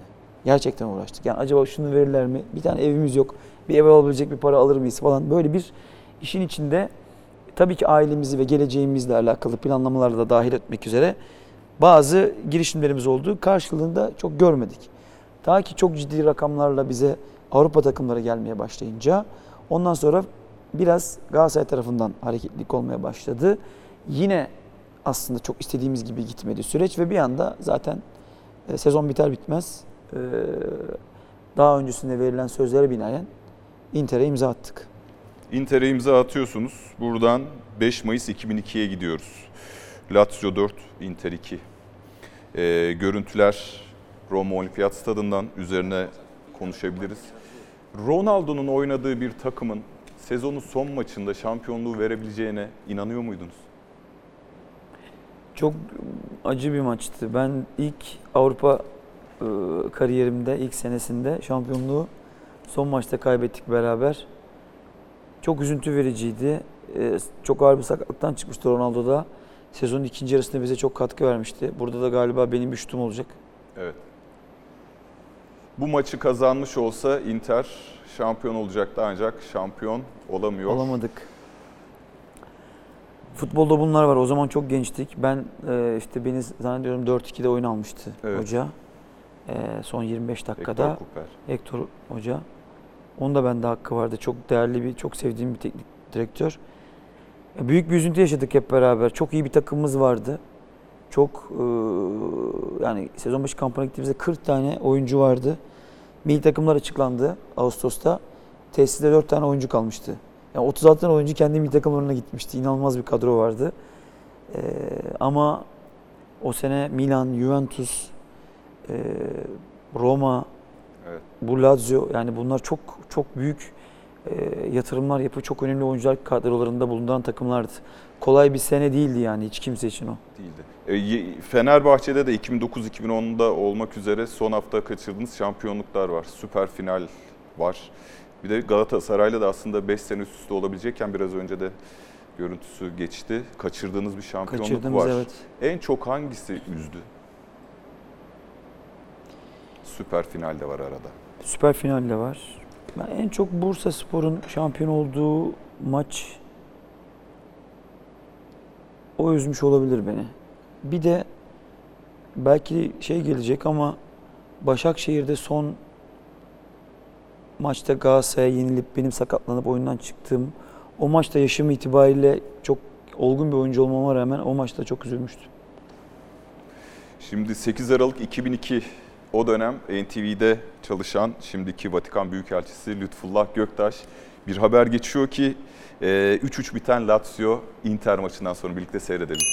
Gerçekten uğraştık. Yani acaba şunu verirler mi? Bir tane evimiz yok. Bir eve alabilecek bir para alır mıyız falan. Böyle bir işin içinde tabii ki ailemizi ve geleceğimizle alakalı planlamaları da dahil etmek üzere bazı girişimlerimiz oldu. Karşılığında çok görmedik. Ta ki çok ciddi rakamlarla bize Avrupa takımları gelmeye başlayınca ondan sonra biraz Galatasaray tarafından hareketlilik olmaya başladı. Yine aslında çok istediğimiz gibi gitmedi süreç ve bir anda zaten e, sezon biter bitmez e, daha öncesinde verilen sözlere binaen Inter'e imza attık. Inter'e imza atıyorsunuz. Buradan 5 Mayıs 2002'ye gidiyoruz. Lazio 4, Inter 2. Ee, görüntüler Roma Olimpiyat Stadından üzerine konuşabiliriz. Ronaldo'nun oynadığı bir takımın sezonun son maçında şampiyonluğu verebileceğine inanıyor muydunuz? Çok acı bir maçtı. Ben ilk Avrupa e, kariyerimde ilk senesinde şampiyonluğu son maçta kaybettik beraber. Çok üzüntü vericiydi. E, Çok ağır bir sakatlıktan çıkmıştı Ronaldo da. Sezonun ikinci yarısında bize çok katkı vermişti. Burada da galiba benim bir şutum olacak. Evet. Bu maçı kazanmış olsa Inter şampiyon olacaktı ancak şampiyon olamıyor. Olamadık. Futbolda bunlar var. O zaman çok gençtik. Ben e, işte beni zannediyorum 4-2'de oyun almıştı Evet. hoca. E, son 25 Hector dakikada. Cooper. Hector Hoca. Onda bende hakkı vardı. Çok değerli bir, çok sevdiğim bir teknik direktör. E, Büyük bir üzüntü yaşadık hep beraber. Çok iyi bir takımımız vardı. Çok e, yani sezon başı kampına gittiğimizde 40 tane oyuncu vardı. Milli takımlar açıklandı Ağustos'ta. Tesiste 4 tane oyuncu kalmıştı. Yani 36 tane oyuncu kendi milli takımlarına gitmişti. İnanılmaz bir kadro vardı. E, ama o sene Milan, Juventus, e, Roma, Evet. bu Lazio yani bunlar çok çok büyük yatırımlar yapıp çok önemli oyuncular kadrolarında bulunduran takımlardı. Kolay bir sene değildi yani hiç kimse için o. değildi. E, y- Fenerbahçe'de de 2009-2010'da olmak üzere son hafta kaçırdığınız şampiyonluklar var. Süper final var. Bir de Galatasaray'la da aslında 5 sene üst üste olabilecekken biraz önce de görüntüsü geçti. Kaçırdığınız bir şampiyonluk Kaçırdığımız var. evet. En çok hangisi üzdü? Süper final de var arada. Süper final de var. Ben en çok Bursa Spor'un şampiyon olduğu maç o üzmüş olabilir beni. Bir de belki şey gelecek ama Başakşehir'de son maçta Galatasaray'a yenilip benim sakatlanıp oyundan çıktığım o maçta yaşım itibariyle çok olgun bir oyuncu olmama rağmen o maçta çok üzülmüştüm. Şimdi 8 Aralık 2002 o dönem NTV'de çalışan şimdiki Vatikan Büyükelçisi Lütfullah Göktaş bir haber geçiyor ki e, 3-3 biten Lazio Inter maçından sonra birlikte seyredelim.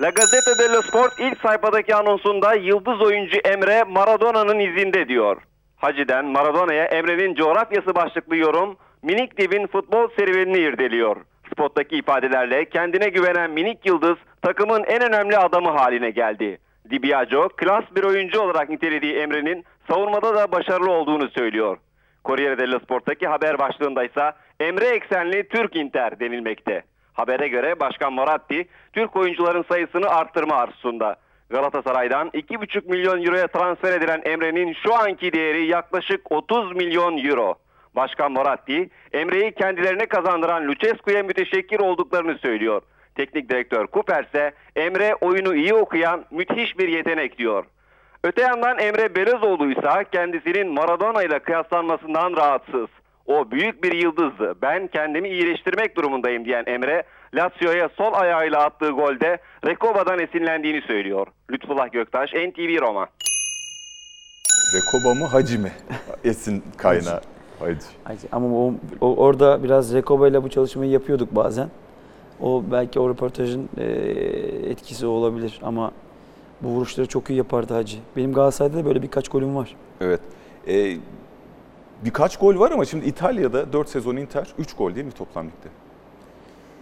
La Gazzetta dello Sport ilk sayfadaki anonsunda yıldız oyuncu Emre Maradona'nın izinde diyor. Hacı'den Maradona'ya Emre'nin coğrafyası başlıklı yorum minik divin futbol serüvenini irdeliyor. Spottaki ifadelerle kendine güvenen minik yıldız takımın en önemli adamı haline geldi. Di klas bir oyuncu olarak nitelediği Emre'nin savunmada da başarılı olduğunu söylüyor. Corriere dello Sport'taki haber başlığında ise Emre eksenli Türk Inter denilmekte. Habere göre Başkan Moratti, Türk oyuncuların sayısını arttırma arzusunda. Galatasaray'dan 2,5 milyon euroya transfer edilen Emre'nin şu anki değeri yaklaşık 30 milyon euro. Başkan Moratti, Emre'yi kendilerine kazandıran Lucescu'ya müteşekkir olduklarını söylüyor. Teknik direktör Cooper ise Emre oyunu iyi okuyan müthiş bir yetenek diyor. Öte yandan Emre Belözoğlu ise kendisinin Maradona ile kıyaslanmasından rahatsız. O büyük bir yıldızdı. Ben kendimi iyileştirmek durumundayım diyen Emre, Lazio'ya sol ayağıyla attığı golde Rekoba'dan esinlendiğini söylüyor. Lütfullah Göktaş, NTV Roma. Rekoba mı Hacı mı? Esin kaynağı. Hacı. Hacı. Ama o, o- orada biraz Rekoba ile bu çalışmayı yapıyorduk bazen. O belki o röportajın e, etkisi olabilir ama bu vuruşları çok iyi yapardı Hacı. Benim Galatasaray'da da böyle birkaç golüm var. Evet. E, birkaç gol var ama şimdi İtalya'da 4 sezon Inter 3 gol değil mi toplam ligde?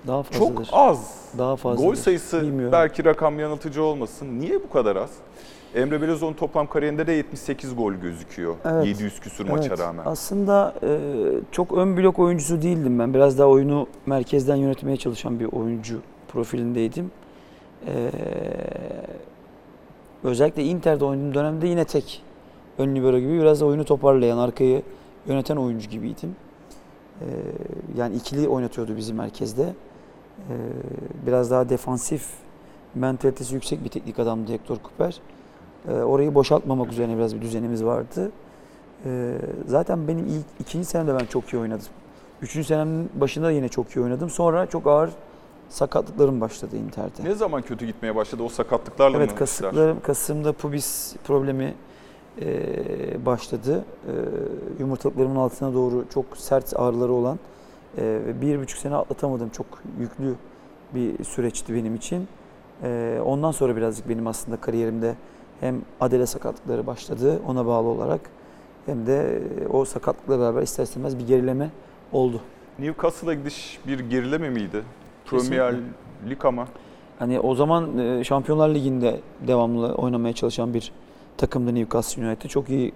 Daha çok fazladır. az. Daha fazladır. Gol sayısı Bilmiyorum. belki rakam yanıltıcı olmasın. Niye bu kadar az? Emre Belözoğlu'nun toplam kariyerinde de 78 gol gözüküyor. Evet. 700 küsur maça Evet. rağmen. Aslında e, çok ön blok oyuncusu değildim ben. Biraz daha oyunu merkezden yönetmeye çalışan bir oyuncu profilindeydim. E, özellikle Inter'de oynadığım dönemde yine tek ön libero gibi biraz da oyunu toparlayan, arkayı yöneten oyuncu gibiydim. E, yani ikili oynatıyordu bizi merkezde. E, biraz daha defansif mentalitesi yüksek bir teknik adamdı Hector Cooper. E, orayı boşaltmamak üzerine biraz bir düzenimiz vardı. Ee, zaten benim ilk ikinci senemde ben çok iyi oynadım. Üçüncü senemin başında yine çok iyi oynadım. Sonra çok ağır sakatlıklarım başladı Inter'de. Ne zaman kötü gitmeye başladı? O sakatlıklarla Evet mı? kasıklarım, Kasım'da pubis problemi e, başladı. E, yumurtalıklarımın altına doğru çok sert ağrıları olan e, ve bir buçuk sene atlatamadım. Çok yüklü bir süreçti benim için. E, ondan sonra birazcık benim aslında kariyerimde hem adele sakatlıkları başladı ona bağlı olarak hem de o sakatlıkla beraber ister istemez bir gerileme oldu. Newcastle'a gidiş bir gerileme miydi? Premier Lig ama. Hani o zaman e, Şampiyonlar Ligi'nde devamlı oynamaya çalışan bir takımdı Newcastle United. Çok iyi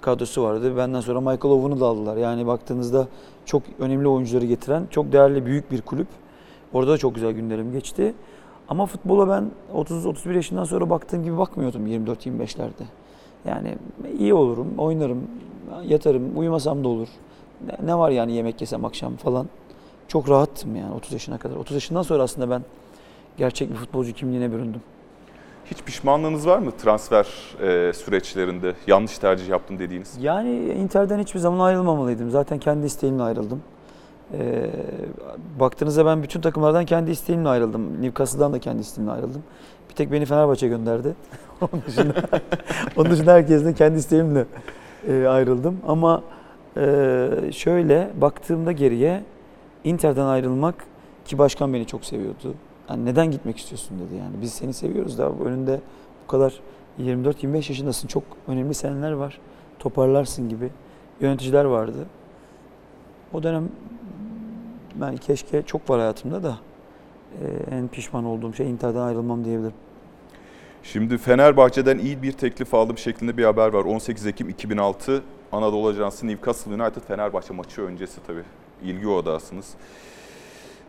kadrosu vardı. Benden sonra Michael Owen'u da aldılar. Yani baktığınızda çok önemli oyuncuları getiren çok değerli büyük bir kulüp. Orada da çok güzel günlerim geçti. Ama futbola ben 30-31 yaşından sonra baktığım gibi bakmıyordum 24-25'lerde. Yani iyi olurum, oynarım, yatarım, uyumasam da olur. Ne- var yani yemek yesem akşam falan. Çok rahattım yani 30 yaşına kadar. 30 yaşından sonra aslında ben gerçek bir futbolcu kimliğine büründüm. Hiç pişmanlığınız var mı transfer e, süreçlerinde? Yanlış tercih yaptım dediğiniz. Yani Inter'den hiçbir zaman ayrılmamalıydım. Zaten kendi isteğimle ayrıldım. Ee, baktığınızda ben bütün takımlardan kendi isteğimle ayrıldım. Newcastle'dan da kendi isteğimle ayrıldım. Bir tek beni Fenerbahçe gönderdi. onun dışında, onun dışında herkesten kendi isteğimle e, ayrıldım. Ama e, şöyle baktığımda geriye Inter'den ayrılmak ki başkan beni çok seviyordu. Yani neden gitmek istiyorsun dedi yani. Biz seni seviyoruz da önünde bu kadar 24-25 yaşındasın. Çok önemli seneler var. Toparlarsın gibi yöneticiler vardı. O dönem ben keşke çok var hayatımda da e, en pişman olduğum şey Inter'den ayrılmam diyebilirim. Şimdi Fenerbahçe'den iyi bir teklif aldım şeklinde bir haber var. 18 Ekim 2006 Anadolu Ajansı Newcastle United Fenerbahçe maçı öncesi tabii ilgi odasınız.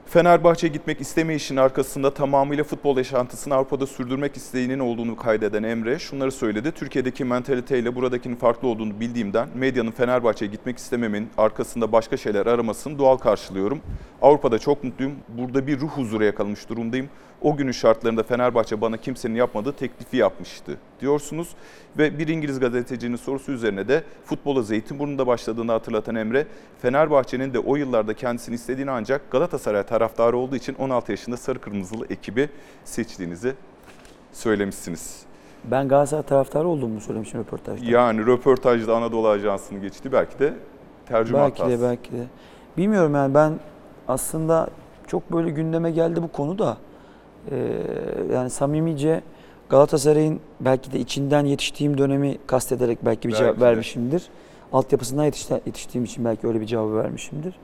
Fenerbahçe'ye gitmek istemeyişin arkasında tamamıyla futbol yaşantısını Avrupa'da sürdürmek isteğinin olduğunu kaydeden Emre şunları söyledi. Türkiye'deki mentaliteyle buradakinin farklı olduğunu bildiğimden medyanın Fenerbahçe'ye gitmek istememin arkasında başka şeyler aramasını doğal karşılıyorum. Avrupa'da çok mutluyum. Burada bir ruh huzuru yakalamış durumdayım. O günün şartlarında Fenerbahçe bana kimsenin yapmadığı teklifi yapmıştı diyorsunuz. Ve bir İngiliz gazetecinin sorusu üzerine de futbola Zeytinburnu'nda başladığını hatırlatan Emre, Fenerbahçe'nin de o yıllarda kendisini istediğini ancak Galatasaray taraftarı olduğu için 16 yaşında sarı kırmızılı ekibi seçtiğinizi söylemişsiniz. Ben Galatasaray taraftarı olduğumu söylemişim röportajda. Yani röportajda Anadolu Ajansı'nı geçti. Belki de tercüme belki hatası. de belki de. Bilmiyorum yani ben aslında çok böyle gündeme geldi bu konu da. Ee, yani samimice Galatasaray'ın belki de içinden yetiştiğim dönemi kastederek belki bir Belki cevap de. vermişimdir. Altyapısından yetişti- yetiştiğim için belki öyle bir cevabı vermişimdir.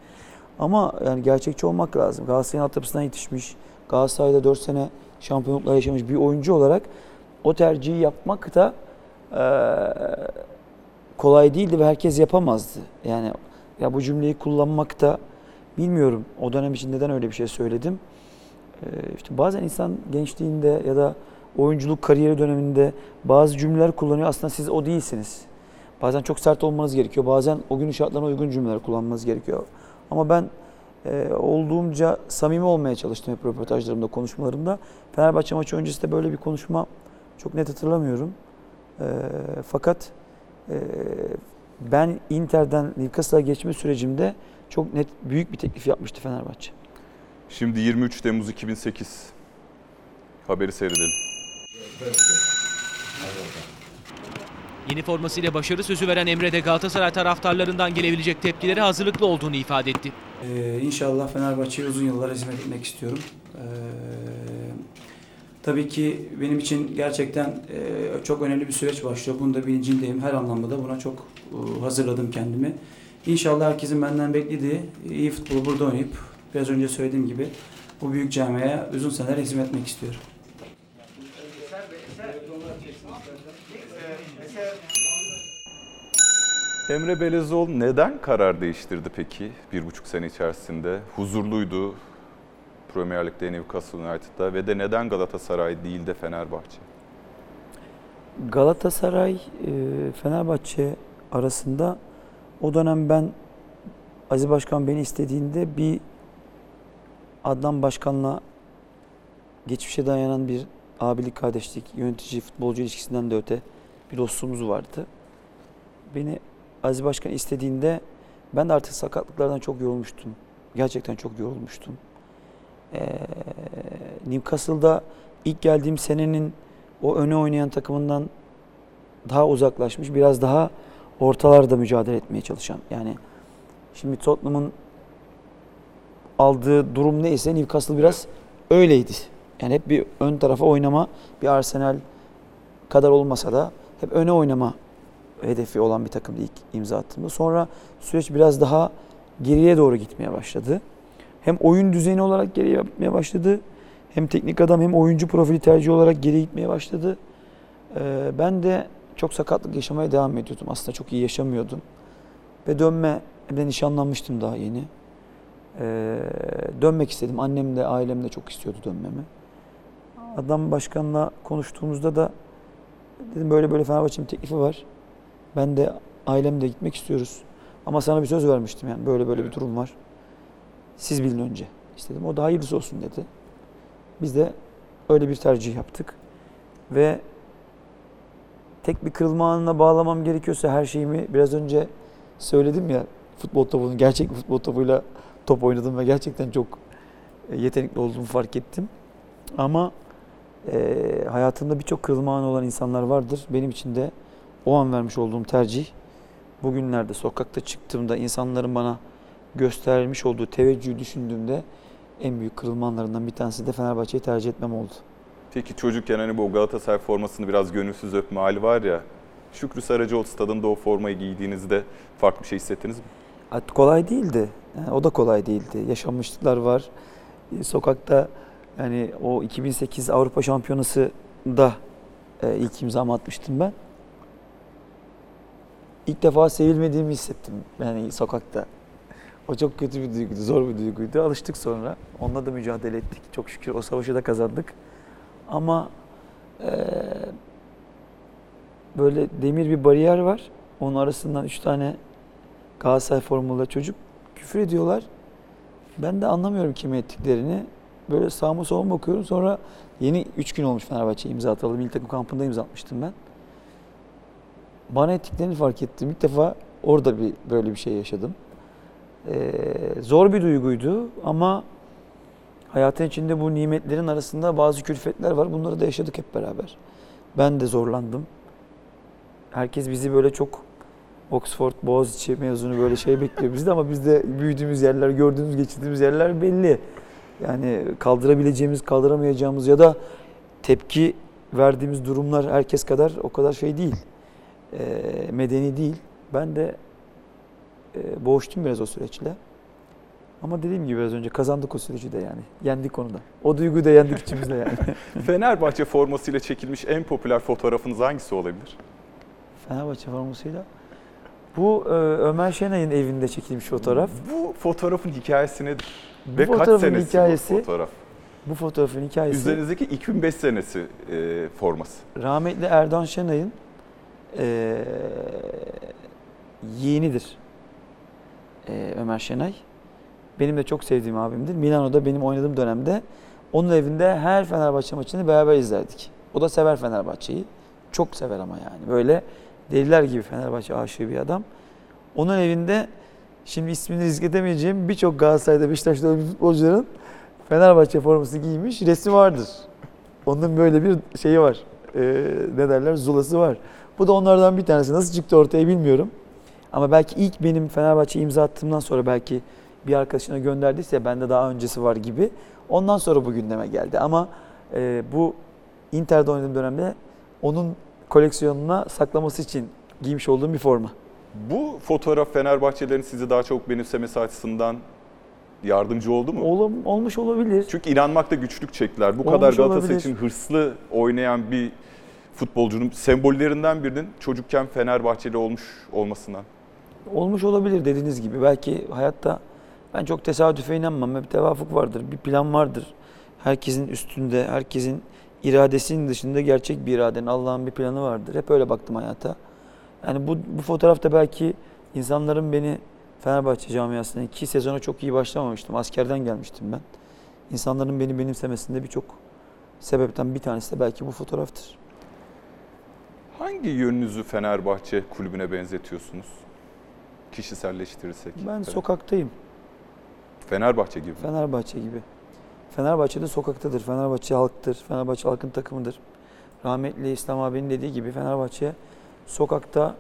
Ama yani gerçekçi olmak lazım. Galatasaray'ın altyapısından yetişmiş, Galatasaray'da 4 sene şampiyonluklar yaşamış bir oyuncu olarak o tercihi yapmak da eee, kolay değildi ve herkes yapamazdı. Yani ya bu cümleyi kullanmak da bilmiyorum o dönem için neden öyle bir şey söyledim. Ee, işte bazen insan gençliğinde ya da oyunculuk kariyeri döneminde bazı cümleler kullanıyor. Aslında siz o değilsiniz. Bazen çok sert olmanız gerekiyor. Bazen o günün şartlarına uygun cümleler kullanmanız gerekiyor. Ama ben e, olduğumca samimi olmaya çalıştım hep röportajlarımda, konuşmalarımda. Fenerbahçe maçı öncesi de böyle bir konuşma çok net hatırlamıyorum. E, fakat e, ben Inter'den Newcastle'a geçme sürecimde çok net büyük bir teklif yapmıştı Fenerbahçe. Şimdi 23 Temmuz 2008. Haberi seyredelim. Yeni formasıyla başarı sözü veren Emre de Galatasaray taraftarlarından gelebilecek tepkilere hazırlıklı olduğunu ifade etti. Ee, inşallah Fenerbahçe'ye uzun yıllar hizmet etmek istiyorum. Ee, tabii ki benim için gerçekten e, çok önemli bir süreç başlıyor. Bunun da bilincindeyim. Her anlamda da buna çok e, hazırladım kendimi. İnşallah herkesin benden beklediği iyi futbolu burada oynayıp biraz önce söylediğim gibi bu büyük camiaya uzun seneler hizmet etmek istiyorum. Emre Belezoğlu neden karar değiştirdi peki bir buçuk sene içerisinde? Huzurluydu Premier Lig'de Newcastle United'da ve de neden Galatasaray değil de Fenerbahçe? Galatasaray, e, Fenerbahçe arasında o dönem ben Aziz Başkan beni istediğinde bir Adnan Başkan'la geçmişe dayanan bir abilik, kardeşlik, yönetici, futbolcu ilişkisinden de öte bir dostluğumuz vardı. Beni Aziz Başkan istediğinde ben de artık sakatlıklardan çok yorulmuştum. Gerçekten çok yorulmuştum. Ee, Newcastle'da ilk geldiğim senenin o öne oynayan takımından daha uzaklaşmış, biraz daha ortalarda mücadele etmeye çalışan. Yani şimdi Tottenham'ın aldığı durum neyse Newcastle biraz öyleydi. Yani hep bir ön tarafa oynama, bir Arsenal kadar olmasa da hep öne oynama hedefi olan bir takımdı ilk imza attığımda. Sonra süreç biraz daha geriye doğru gitmeye başladı. Hem oyun düzeni olarak geriye gitmeye başladı. Hem teknik adam hem oyuncu profili tercih olarak geri gitmeye başladı. Ee, ben de çok sakatlık yaşamaya devam ediyordum. Aslında çok iyi yaşamıyordum. Ve dönme, de nişanlanmıştım daha yeni. Ee, dönmek istedim. Annem de ailem de çok istiyordu dönmemi. Adam başkanla konuştuğumuzda da dedim böyle böyle Fenerbahçe'nin teklifi var. Ben de ailemle gitmek istiyoruz. Ama sana bir söz vermiştim yani böyle böyle bir durum var. Siz bilin önce istedim. O da hayırlısı olsun dedi. Biz de öyle bir tercih yaptık. Ve tek bir kırılma anına bağlamam gerekiyorsa her şeyimi biraz önce söyledim ya futbol topunu gerçek bir futbol topuyla top oynadım ve gerçekten çok e, yetenekli olduğumu fark ettim. Ama e, hayatında birçok kırılma anı olan insanlar vardır. Benim için de o an vermiş olduğum tercih bugünlerde sokakta çıktığımda insanların bana göstermiş olduğu teveccühü düşündüğümde en büyük kırılma anlarından bir tanesi de Fenerbahçe'yi tercih etmem oldu. Peki çocukken hani bu Galatasaray formasını biraz gönülsüz öpme hali var ya. Şükrü Saracoğlu stadında o formayı giydiğinizde farklı bir şey hissettiniz mi? Kolay değildi. Yani o da kolay değildi. Yaşanmışlıklar var. E, Sokakta yani o 2008 Avrupa Şampiyonası da e, ilk imzamı atmıştım ben. İlk defa sevilmediğimi hissettim yani sokakta. O çok kötü bir duyguydu, zor bir duyguydu. Alıştık sonra. Onunla da mücadele ettik. Çok şükür o savaşı da kazandık. Ama e, böyle demir bir bariyer var. Onun arasından üç tane Galatasaray formunda çocuk küfür ediyorlar. Ben de anlamıyorum kime ettiklerini. Böyle sağıma soluma bakıyorum. Sonra yeni 3 gün olmuş Fenerbahçe imza atalım. Milli takım kampında imza atmıştım ben. Bana ettiklerini fark ettim. İlk defa orada bir böyle bir şey yaşadım. Ee, zor bir duyguydu ama hayatın içinde bu nimetlerin arasında bazı külfetler var. Bunları da yaşadık hep beraber. Ben de zorlandım. Herkes bizi böyle çok Oxford, Boğaziçi mezunu böyle şey bekliyor bizde ama bizde büyüdüğümüz yerler, gördüğümüz, geçirdiğimiz yerler belli. Yani kaldırabileceğimiz, kaldıramayacağımız ya da tepki verdiğimiz durumlar herkes kadar o kadar şey değil. Ee, medeni değil. Ben de e, boğuştum biraz o süreçle. Ama dediğim gibi biraz önce kazandık o süreci de yani. Yendik onu da. O duyguyu da yendik içimizde yani. Fenerbahçe formasıyla çekilmiş en popüler fotoğrafınız hangisi olabilir? Fenerbahçe formasıyla. Bu e, Ömer Şenay'ın evinde çekilmiş fotoğraf. Bu fotoğrafın hikayesi nedir? Bu Ve kaç fotoğrafın senesi hikayesi- bu fotoğraf? Bu fotoğrafın hikayesi Üzerinizdeki 2005 senesi e, forması. rahmetli Erdoğan Şenay'ın e, yeğenidir. E, Ömer Şenay. Benim de çok sevdiğim abimdir. Milano'da benim oynadığım dönemde onun evinde her Fenerbahçe maçını beraber izlerdik. O da sever Fenerbahçe'yi. Çok sever ama yani. Böyle deliler gibi Fenerbahçe aşığı bir adam. Onun evinde şimdi ismini risk edemeyeceğim birçok Galatasaray'da Beşiktaş'ta futbolcuların Fenerbahçe forması giymiş resmi vardır. Onun böyle bir şeyi var. Ee, ne derler? Zulası var. Bu da onlardan bir tanesi. Nasıl çıktı ortaya bilmiyorum. Ama belki ilk benim Fenerbahçe imza attığımdan sonra belki bir arkadaşına gönderdiyse bende daha öncesi var gibi. Ondan sonra bu gündeme geldi. Ama e, bu Inter'de oynadığım dönemde onun koleksiyonuna saklaması için giymiş olduğum bir forma. Bu fotoğraf Fenerbahçelerin sizi daha çok benimsemesi açısından yardımcı oldu mu? Ol, olmuş olabilir. Çünkü inanmakta güçlük çektiler. Bu Olmuş kadar Galatasaray olabilir. için hırslı oynayan bir futbolcunun sembollerinden birinin çocukken Fenerbahçeli olmuş olmasından. Olmuş olabilir dediğiniz gibi. Belki hayatta ben çok tesadüfe inanmam. Bir tevafuk vardır, bir plan vardır. Herkesin üstünde, herkesin iradesinin dışında gerçek bir iradenin, Allah'ın bir planı vardır. Hep öyle baktım hayata. Yani bu, bu fotoğrafta belki insanların beni Fenerbahçe camiasına iki sezona çok iyi başlamamıştım. Askerden gelmiştim ben. İnsanların beni benimsemesinde birçok sebepten bir tanesi de belki bu fotoğraftır. Hangi yönünüzü Fenerbahçe kulübüne benzetiyorsunuz? Kişiselleştirirsek. Ben Evet. sokaktayım. Fenerbahçe gibi. Fenerbahçe gibi. Fenerbahçe de sokaktadır. Fenerbahçe halktır. Fenerbahçe halkın takımıdır. Rahmetli İslam abinin dediği gibi Fenerbahçe sokakta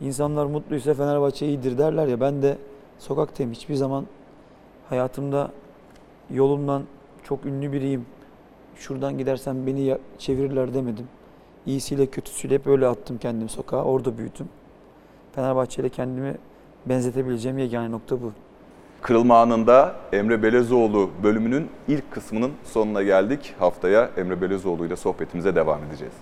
insanlar mutluysa Fenerbahçe iyidir derler ya ben de sokaktayım. Hiçbir zaman hayatımda yolumdan çok ünlü biriyim. Şuradan gidersem beni çevirirler demedim. İyisiyle kötüsüyle hep öyle attım kendimi sokağa. Orada büyüdüm. Fenerbahçe ile kendimi benzetebileceğim yegane nokta bu. Kırılma anında Emre Belezoğlu bölümünün ilk kısmının sonuna geldik. Haftaya Emre Belezoğlu ile sohbetimize devam edeceğiz.